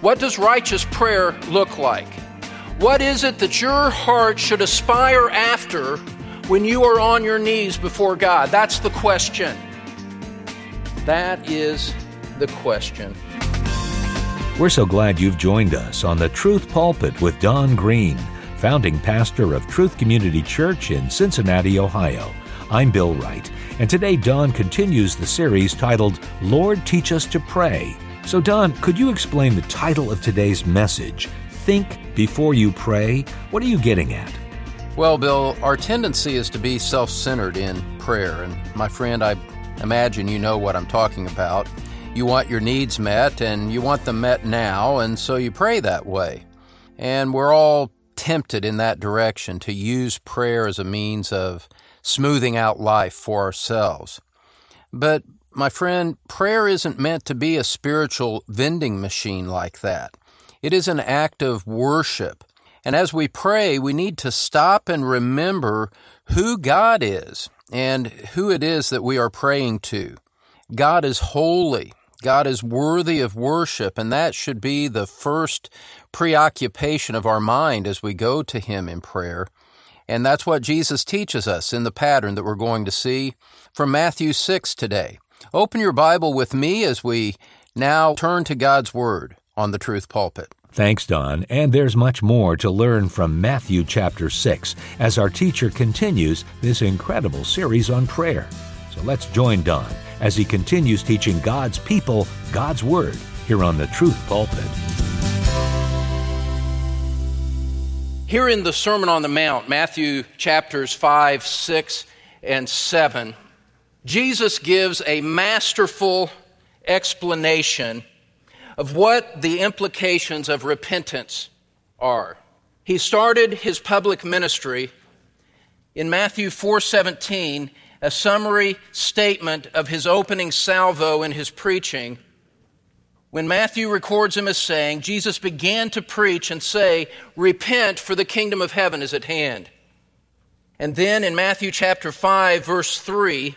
What does righteous prayer look like? What is it that your heart should aspire after when you are on your knees before God? That's the question. That is the question. We're so glad you've joined us on the Truth Pulpit with Don Green, founding pastor of Truth Community Church in Cincinnati, Ohio. I'm Bill Wright, and today Don continues the series titled Lord Teach Us to Pray. So, Don, could you explain the title of today's message? Think before you pray. What are you getting at? Well, Bill, our tendency is to be self centered in prayer. And my friend, I imagine you know what I'm talking about. You want your needs met, and you want them met now, and so you pray that way. And we're all tempted in that direction to use prayer as a means of smoothing out life for ourselves. But my friend, prayer isn't meant to be a spiritual vending machine like that. It is an act of worship. And as we pray, we need to stop and remember who God is and who it is that we are praying to. God is holy. God is worthy of worship, and that should be the first preoccupation of our mind as we go to Him in prayer. And that's what Jesus teaches us in the pattern that we're going to see from Matthew 6 today. Open your Bible with me as we now turn to God's Word on the Truth Pulpit. Thanks, Don. And there's much more to learn from Matthew chapter 6 as our teacher continues this incredible series on prayer. So let's join Don as he continues teaching God's people God's Word here on the Truth Pulpit. Here in the Sermon on the Mount, Matthew chapters 5, 6, and 7, Jesus gives a masterful explanation of what the implications of repentance are. He started his public ministry in Matthew 4:17, a summary statement of his opening salvo in his preaching. When Matthew records him as saying, Jesus began to preach and say, "Repent, for the kingdom of heaven is at hand." And then in Matthew chapter 5 verse 3,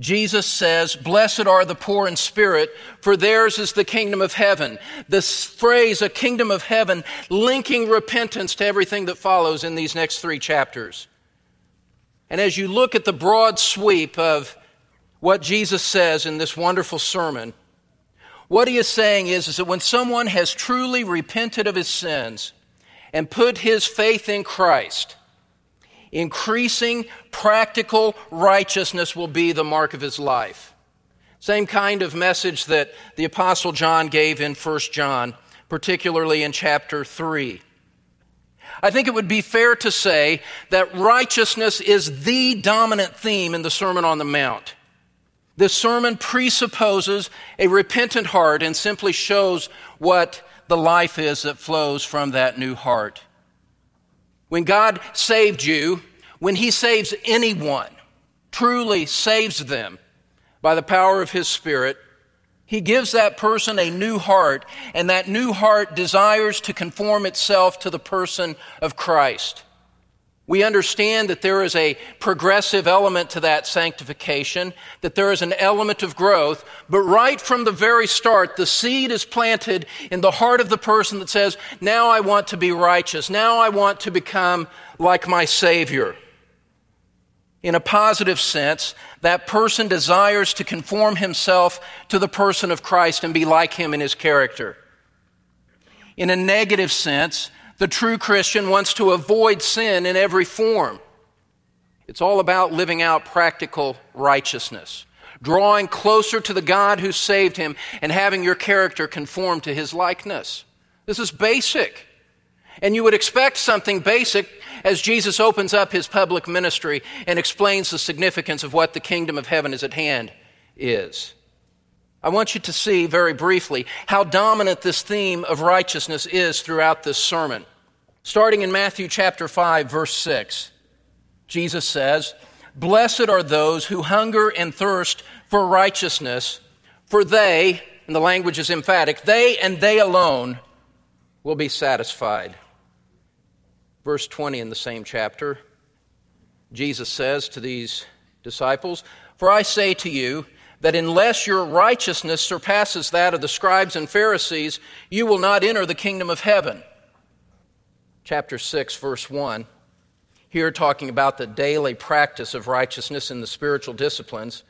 Jesus says, Blessed are the poor in spirit, for theirs is the kingdom of heaven. This phrase, a kingdom of heaven, linking repentance to everything that follows in these next three chapters. And as you look at the broad sweep of what Jesus says in this wonderful sermon, what he is saying is, is that when someone has truly repented of his sins and put his faith in Christ, increasing practical righteousness will be the mark of his life. Same kind of message that the Apostle John gave in 1 John, particularly in chapter 3. I think it would be fair to say that righteousness is the dominant theme in the Sermon on the Mount. This sermon presupposes a repentant heart and simply shows what the life is that flows from that new heart. When God saved you, when He saves anyone, truly saves them by the power of His Spirit, He gives that person a new heart, and that new heart desires to conform itself to the person of Christ. We understand that there is a progressive element to that sanctification, that there is an element of growth, but right from the very start, the seed is planted in the heart of the person that says, Now I want to be righteous. Now I want to become like my Savior. In a positive sense, that person desires to conform himself to the person of Christ and be like him in his character. In a negative sense, the true Christian wants to avoid sin in every form. It's all about living out practical righteousness, drawing closer to the God who saved him, and having your character conform to his likeness. This is basic. And you would expect something basic as Jesus opens up his public ministry and explains the significance of what the kingdom of heaven is at hand is. I want you to see very briefly how dominant this theme of righteousness is throughout this sermon. Starting in Matthew chapter 5 verse 6, Jesus says, "Blessed are those who hunger and thirst for righteousness, for they, and the language is emphatic, they and they alone will be satisfied." Verse 20 in the same chapter, Jesus says to these disciples, "For I say to you, that unless your righteousness surpasses that of the scribes and Pharisees, you will not enter the kingdom of heaven. Chapter 6, verse 1. Here, talking about the daily practice of righteousness in the spiritual disciplines,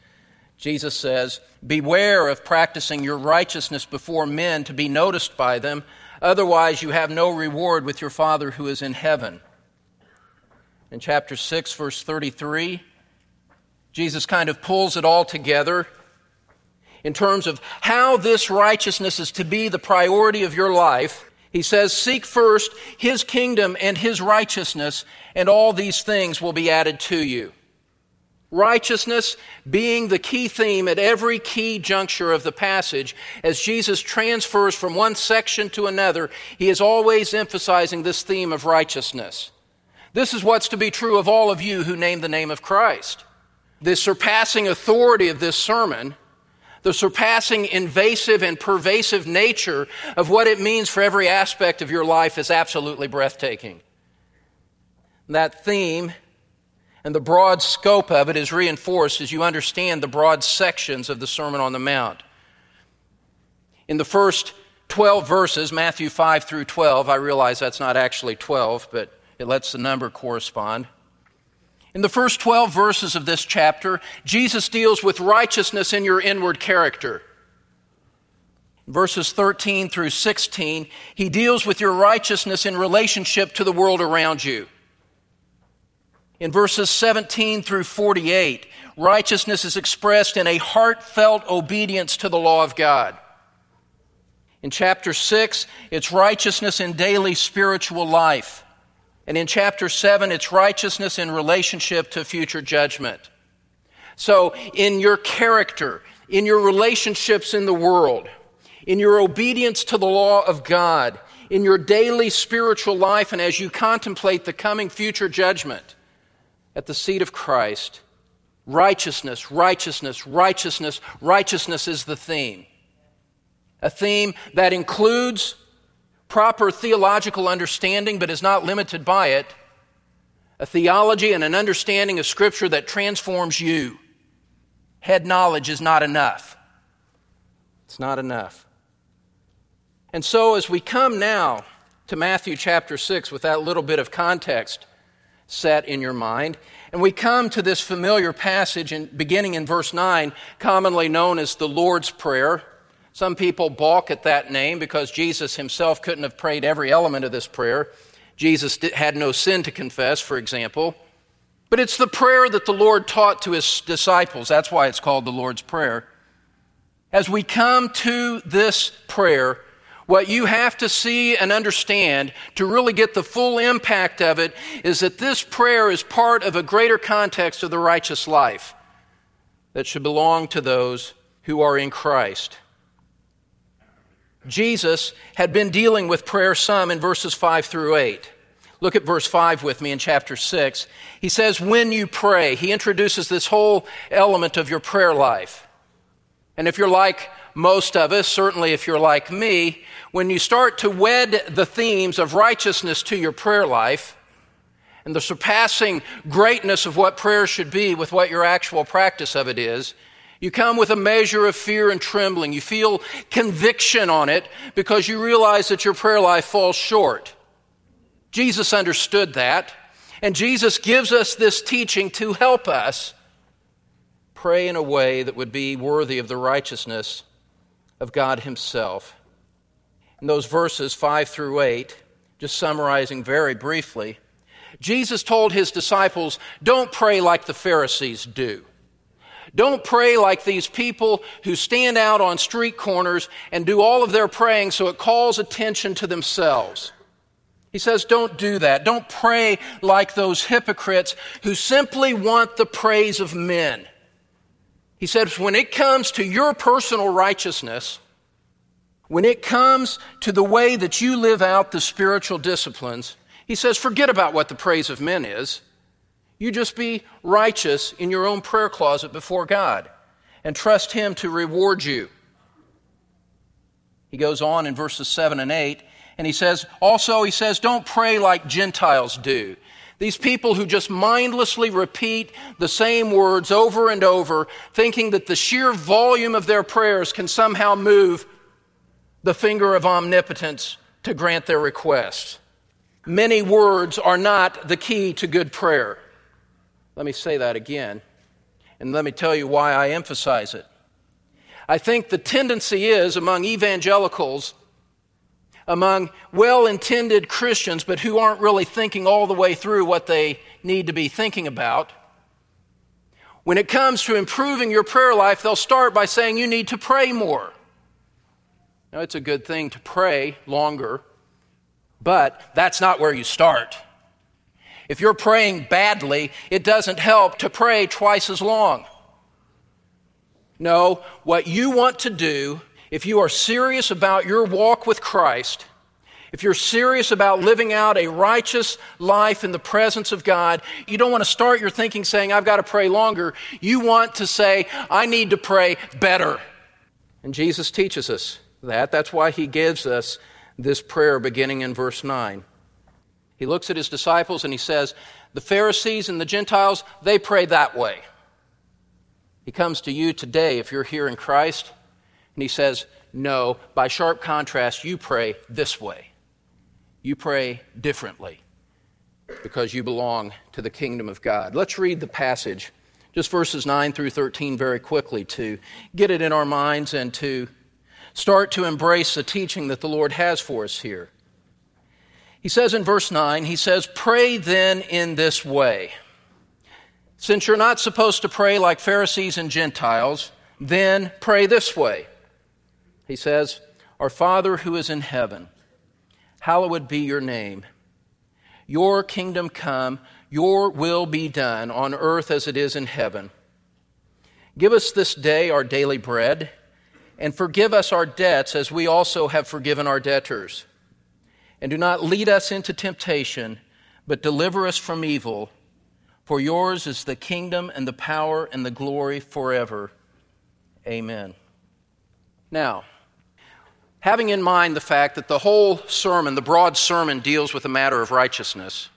Jesus says, Beware of practicing your righteousness before men to be noticed by them, otherwise, you have no reward with your Father who is in heaven. In chapter 6, verse 33, Jesus kind of pulls it all together in terms of how this righteousness is to be the priority of your life. He says, Seek first his kingdom and his righteousness, and all these things will be added to you. Righteousness being the key theme at every key juncture of the passage, as Jesus transfers from one section to another, he is always emphasizing this theme of righteousness. This is what's to be true of all of you who name the name of Christ. The surpassing authority of this sermon the surpassing invasive and pervasive nature of what it means for every aspect of your life is absolutely breathtaking. That theme and the broad scope of it is reinforced as you understand the broad sections of the Sermon on the Mount. In the first 12 verses, Matthew 5 through 12, I realize that's not actually 12, but it lets the number correspond. In the first 12 verses of this chapter, Jesus deals with righteousness in your inward character. Verses 13 through 16, he deals with your righteousness in relationship to the world around you. In verses 17 through 48, righteousness is expressed in a heartfelt obedience to the law of God. In chapter 6, it's righteousness in daily spiritual life. And in chapter 7, it's righteousness in relationship to future judgment. So, in your character, in your relationships in the world, in your obedience to the law of God, in your daily spiritual life, and as you contemplate the coming future judgment at the seat of Christ, righteousness, righteousness, righteousness, righteousness is the theme. A theme that includes proper theological understanding, but is not limited by it, a theology and an understanding of Scripture that transforms you. Head knowledge is not enough. It's not enough. And so, as we come now to Matthew chapter 6 with that little bit of context set in your mind, and we come to this familiar passage in, beginning in verse 9, commonly known as the Lord's Prayer. Some people balk at that name because Jesus himself couldn't have prayed every element of this prayer. Jesus had no sin to confess, for example. But it's the prayer that the Lord taught to his disciples. That's why it's called the Lord's Prayer. As we come to this prayer, what you have to see and understand to really get the full impact of it is that this prayer is part of a greater context of the righteous life that should belong to those who are in Christ. Jesus had been dealing with prayer some in verses 5 through 8. Look at verse 5 with me in chapter 6. He says, When you pray, he introduces this whole element of your prayer life. And if you're like most of us, certainly if you're like me, when you start to wed the themes of righteousness to your prayer life, and the surpassing greatness of what prayer should be with what your actual practice of it is, you come with a measure of fear and trembling. You feel conviction on it because you realize that your prayer life falls short. Jesus understood that, and Jesus gives us this teaching to help us pray in a way that would be worthy of the righteousness of God Himself. In those verses 5 through 8, just summarizing very briefly, Jesus told His disciples, Don't pray like the Pharisees do. Don't pray like these people who stand out on street corners and do all of their praying so it calls attention to themselves. He says, don't do that. Don't pray like those hypocrites who simply want the praise of men. He says, when it comes to your personal righteousness, when it comes to the way that you live out the spiritual disciplines, he says, forget about what the praise of men is. You just be righteous in your own prayer closet before God and trust Him to reward you. He goes on in verses 7 and 8, and he says, also, he says, don't pray like Gentiles do. These people who just mindlessly repeat the same words over and over, thinking that the sheer volume of their prayers can somehow move the finger of omnipotence to grant their requests. Many words are not the key to good prayer. Let me say that again, and let me tell you why I emphasize it. I think the tendency is among evangelicals among well intended Christians, but who aren't really thinking all the way through what they need to be thinking about. When it comes to improving your prayer life, they'll start by saying you need to pray more. Now, it's a good thing to pray longer, but that's not where you start. If you're praying badly, it doesn't help to pray twice as long. No, what you want to do if you are serious about your walk with Christ, if you're serious about living out a righteous life in the presence of God, you don't want to start your thinking saying, I've got to pray longer. You want to say, I need to pray better. And Jesus teaches us that. That's why he gives us this prayer beginning in verse 9. He looks at his disciples and he says, The Pharisees and the Gentiles, they pray that way. He comes to you today if you're here in Christ and he says, No, by sharp contrast, you pray this way. You pray differently because you belong to the kingdom of God. Let's read the passage, just verses 9 through 13, very quickly to get it in our minds and to start to embrace the teaching that the Lord has for us here. He says in verse 9, He says, Pray then in this way. Since you're not supposed to pray like Pharisees and Gentiles, then pray this way. He says, Our Father who is in heaven, hallowed be your name. Your kingdom come, your will be done on earth as it is in heaven. Give us this day our daily bread, and forgive us our debts as we also have forgiven our debtors. And do not lead us into temptation, but deliver us from evil. For yours is the kingdom and the power and the glory forever. Amen. Now, having in mind the fact that the whole sermon, the broad sermon, deals with the matter of righteousness,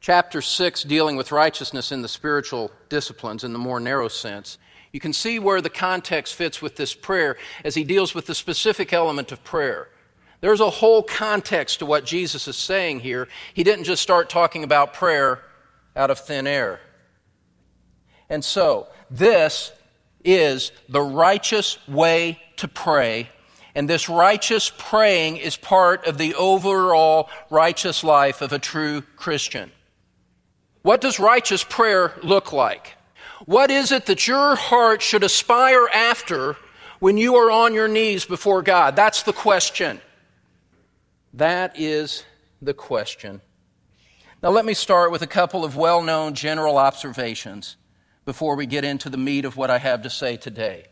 chapter 6 dealing with righteousness in the spiritual disciplines in the more narrow sense, you can see where the context fits with this prayer as he deals with the specific element of prayer. There's a whole context to what Jesus is saying here. He didn't just start talking about prayer out of thin air. And so, this is the righteous way to pray and this righteous praying is part of the overall righteous life of a true Christian. What does righteous prayer look like? What is it that your heart should aspire after when you are on your knees before God? That's the question. That is the question. Now, let me start with a couple of well known general observations before we get into the meat of what I have to say today.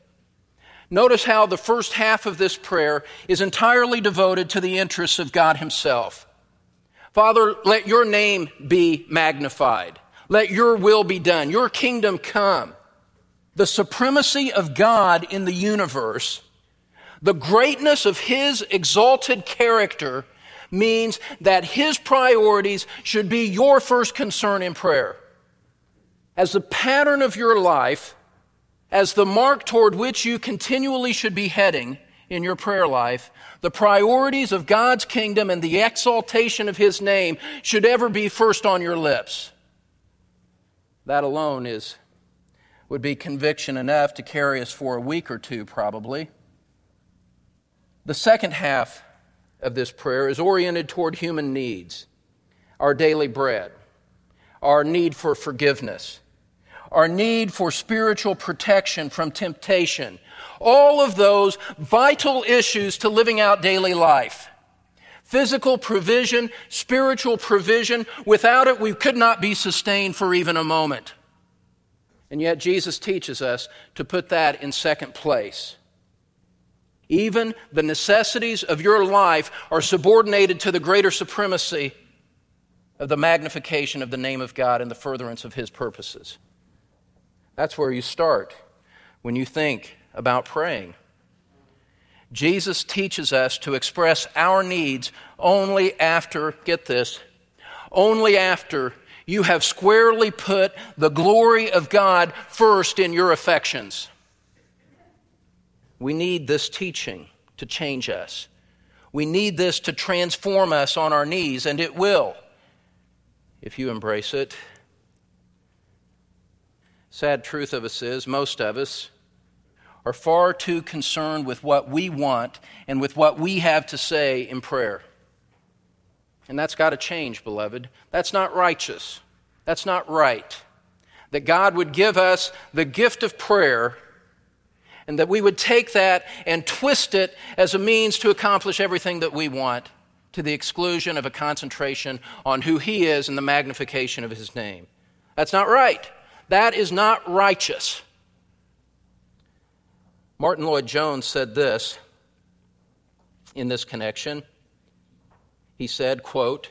Notice how the first half of this prayer is entirely devoted to the interests of God Himself. Father, let your name be magnified. Let your will be done. Your kingdom come. The supremacy of God in the universe, the greatness of His exalted character, means that His priorities should be your first concern in prayer. As the pattern of your life, as the mark toward which you continually should be heading in your prayer life, the priorities of God's kingdom and the exaltation of His name should ever be first on your lips. That alone is, would be conviction enough to carry us for a week or two, probably. The second half of this prayer is oriented toward human needs our daily bread, our need for forgiveness our need for spiritual protection from temptation, all of those vital issues to living out daily life. Physical provision, spiritual provision, without it we could not be sustained for even a moment. And yet Jesus teaches us to put that in second place. Even the necessities of your life are subordinated to the greater supremacy of the magnification of the name of God and the furtherance of His purposes. That's where you start when you think about praying. Jesus teaches us to express our needs only after, get this, only after you have squarely put the glory of God first in your affections. We need this teaching to change us. We need this to transform us on our knees, and it will if you embrace it. Sad truth of us is, most of us are far too concerned with what we want and with what we have to say in prayer. And that's got to change, beloved. That's not righteous. That's not right. That God would give us the gift of prayer and that we would take that and twist it as a means to accomplish everything that we want to the exclusion of a concentration on who He is and the magnification of His name. That's not right. That is not righteous. Martyn Lloyd-Jones said this in this connection. He said, quote,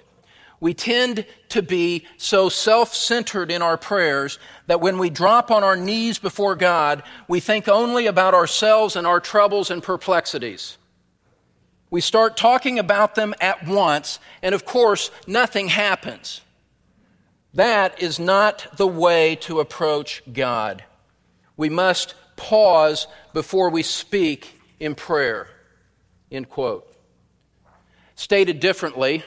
we tend to be so self centered in our prayers that when we drop on our knees before God, we think only about ourselves and our troubles and perplexities. We start talking about them at once, and of course, nothing happens. That is not the way to approach God. We must pause before we speak in prayer. End quote. Stated differently,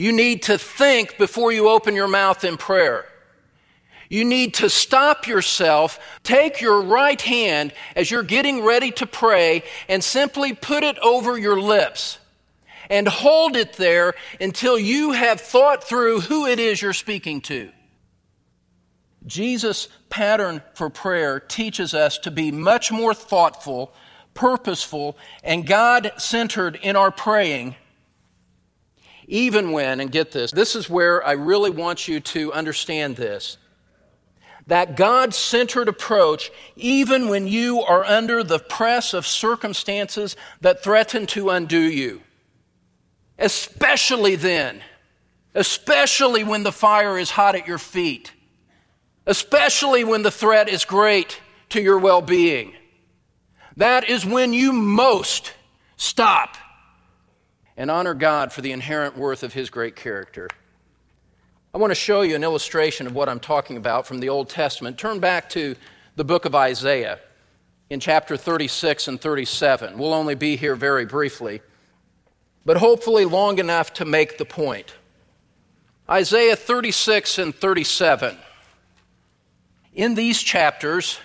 you need to think before you open your mouth in prayer. You need to stop yourself, take your right hand as you're getting ready to pray, and simply put it over your lips and hold it there until you have thought through who it is you're speaking to. Jesus' pattern for prayer teaches us to be much more thoughtful, purposeful, and God centered in our praying even when, and get this, this is where I really want you to understand this. That God centered approach, even when you are under the press of circumstances that threaten to undo you. Especially then, especially when the fire is hot at your feet, especially when the threat is great to your well being. That is when you most stop and honor God for the inherent worth of His great character. I want to show you an illustration of what I'm talking about from the Old Testament. Turn back to the book of Isaiah in chapter 36 and 37. We'll only be here very briefly, but hopefully long enough to make the point. Isaiah 36 and 37. In these chapters,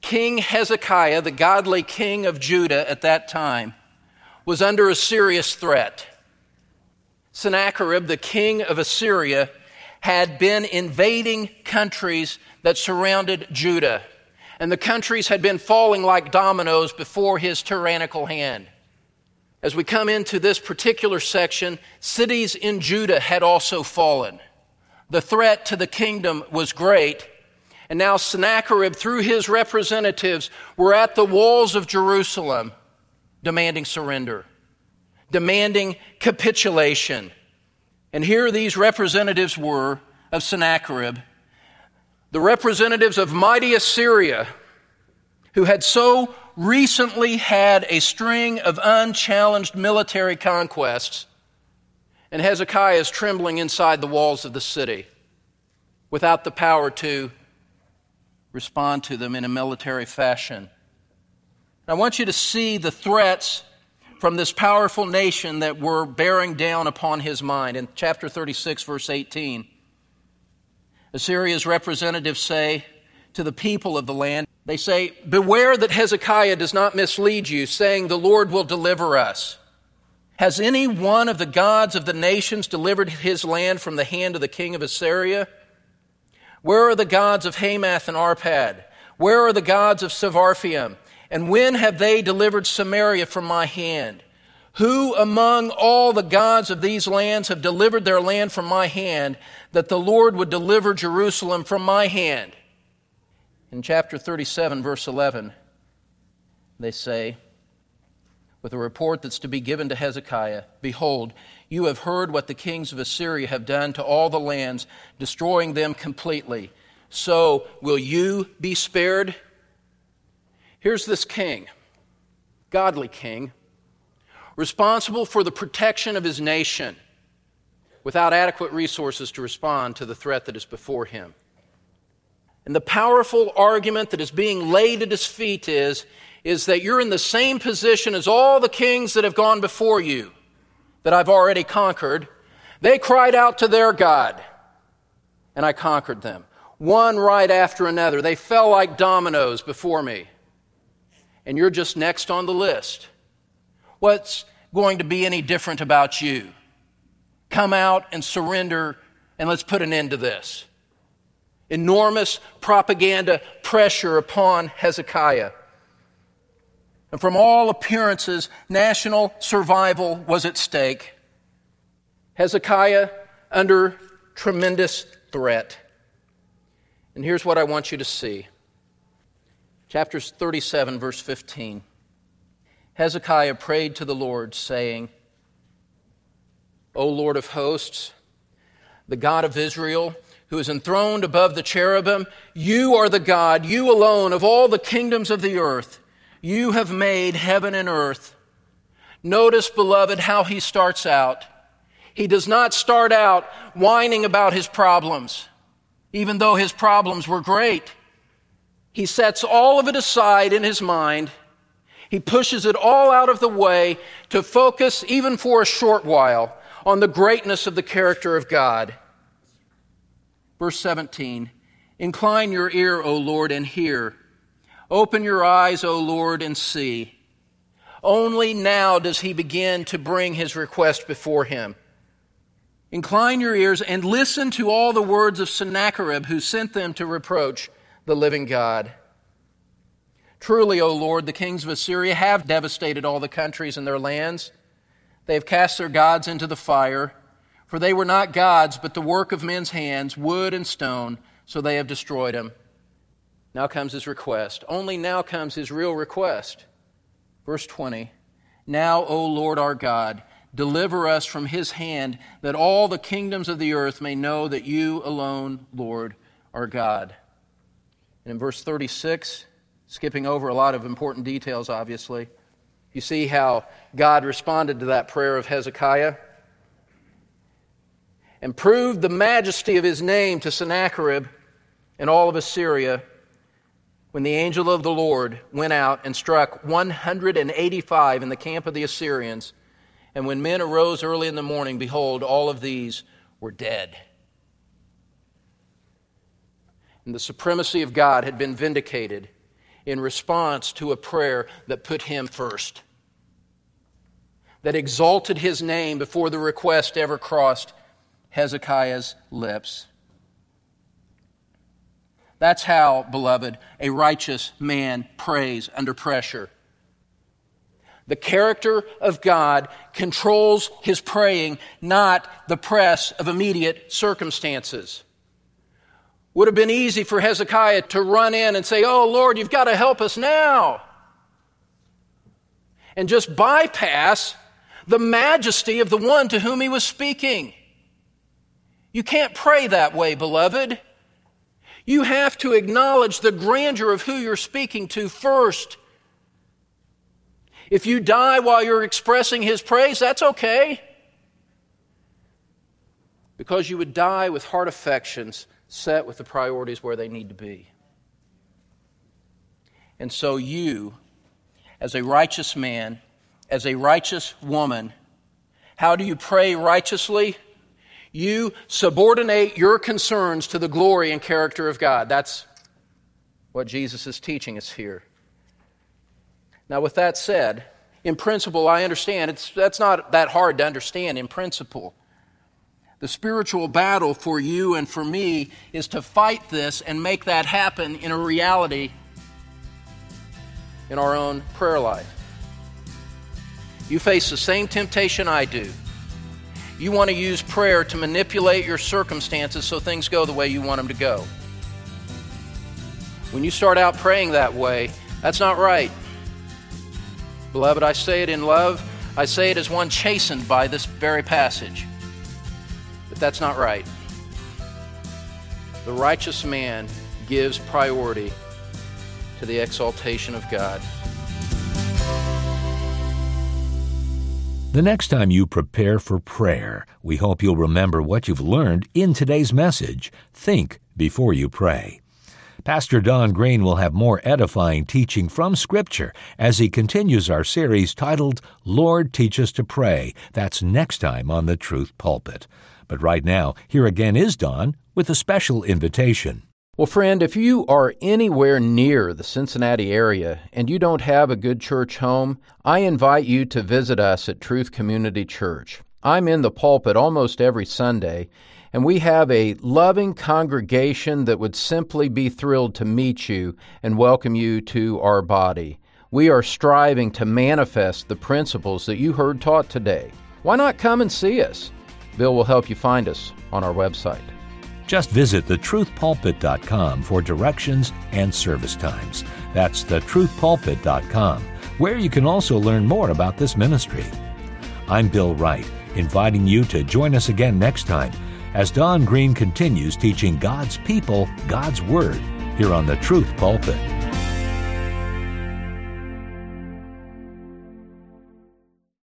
King Hezekiah, the godly king of Judah at that time, was under a serious threat. Sennacherib, the king of Assyria, had been invading countries that surrounded Judah, and the countries had been falling like dominoes before his tyrannical hand. As we come into this particular section, cities in Judah had also fallen. The threat to the kingdom was great, and now Sennacherib, through his representatives, were at the walls of Jerusalem demanding surrender, demanding capitulation. And here these representatives were of Sennacherib, the representatives of mighty Assyria, who had so recently had a string of unchallenged military conquests. And Hezekiah is trembling inside the walls of the city without the power to respond to them in a military fashion. I want you to see the threats from this powerful nation that were bearing down upon his mind. In chapter 36, verse 18, Assyria's representatives say to the people of the land, they say, Beware that Hezekiah does not mislead you, saying, The Lord will deliver us. Has any one of the gods of the nations delivered his land from the hand of the king of Assyria? Where are the gods of Hamath and Arpad? Where are the gods of Sepharvaim? And when have they delivered Samaria from my hand? Who among all the gods of these lands have delivered their land from my hand, that the Lord would deliver Jerusalem from my hand? In chapter 37, verse 11, they say, with a report that's to be given to Hezekiah Behold, you have heard what the kings of Assyria have done to all the lands, destroying them completely. So will you be spared? Here's this king, godly king, responsible for the protection of his nation, without adequate resources to respond to the threat that is before him. And the powerful argument that is being laid at his feet is, is that you're in the same position as all the kings that have gone before you, that I've already conquered. They cried out to their God, and I conquered them. One right after another. They fell like dominoes before me. And you're just next on the list. What's going to be any different about you? Come out and surrender, and let's put an end to this enormous propaganda pressure upon Hezekiah. And from all appearances, national survival was at stake. Hezekiah under tremendous threat. And here's what I want you to see. Chapter 37, verse 15. Hezekiah prayed to the Lord, saying, O Lord of hosts, the God of Israel, who is enthroned above the cherubim. You are the God, you alone, of all the kingdoms of the earth. You have made heaven and earth. Notice, beloved, how he starts out. He does not start out whining about his problems, even though his problems were great. He sets all of it aside in his mind. He pushes it all out of the way to focus, even for a short while, on the greatness of the character of God. Verse 17 Incline your ear, O Lord, and hear. Open your eyes, O Lord, and see. Only now does he begin to bring his request before him. Incline your ears and listen to all the words of Sennacherib, who sent them to reproach the living God. Truly, O Lord, the kings of Assyria have devastated all the countries and their lands. They have cast their gods into the fire. For they were not gods, but the work of men's hands, wood and stone, so they have destroyed them. Now comes his request. Only now comes his real request. Verse 20 Now, O Lord our God, deliver us from his hand, that all the kingdoms of the earth may know that you alone, Lord, are God. And in verse 36, skipping over a lot of important details, obviously, you see how God responded to that prayer of Hezekiah and proved the majesty of his name to Sennacherib and all of Assyria when the angel of the Lord went out and struck 185 in the camp of the Assyrians. And when men arose early in the morning, behold, all of these were dead. And the supremacy of God had been vindicated in response to a prayer that put him first, that exalted his name before the request ever crossed Hezekiah's lips. That's how, beloved, a righteous man prays under pressure. The character of God controls his praying, not the press of immediate circumstances. Would have been easy for Hezekiah to run in and say, Oh Lord, you've got to help us now. And just bypass the majesty of the one to whom he was speaking. You can't pray that way, beloved. You have to acknowledge the grandeur of who you're speaking to first. If you die while you're expressing his praise, that's okay. Because you would die with heart affections set with the priorities where they need to be. And so, you, as a righteous man, as a righteous woman, how do you pray righteously? You subordinate your concerns to the glory and character of God. That's what Jesus is teaching us here. Now, with that said, in principle, I understand it's, that's not that hard to understand in principle. The spiritual battle for you and for me is to fight this and make that happen in a reality in our own prayer life. You face the same temptation I do you want to use prayer to manipulate your circumstances so things go the way you want them to go. When you start out praying that way, that's not right. Beloved, I say it in love. I say it as one chastened by this very passage. That's not right. The righteous man gives priority to the exaltation of God. The next time you prepare for prayer, we hope you'll remember what you've learned in today's message. Think before you pray. Pastor Don Green will have more edifying teaching from Scripture as he continues our series titled Lord Teach Us to Pray. That's next time on the Truth Pulpit. But right now, here again is Don with a special invitation. Well, friend, if you are anywhere near the Cincinnati area and you don't have a good church home, I invite you to visit us at Truth Community Church. I'm in the pulpit almost every Sunday, and we have a loving congregation that would simply be thrilled to meet you and welcome you to our body. We are striving to manifest the principles that you heard taught today. Why not come and see us? Bill will help you find us on our website. Just visit thetruthpulpit.com for directions and service times. That's thetruthpulpit.com, where you can also learn more about this ministry. I'm Bill Wright, inviting you to join us again next time as Don Green continues teaching God's people God's Word here on the Truth Pulpit.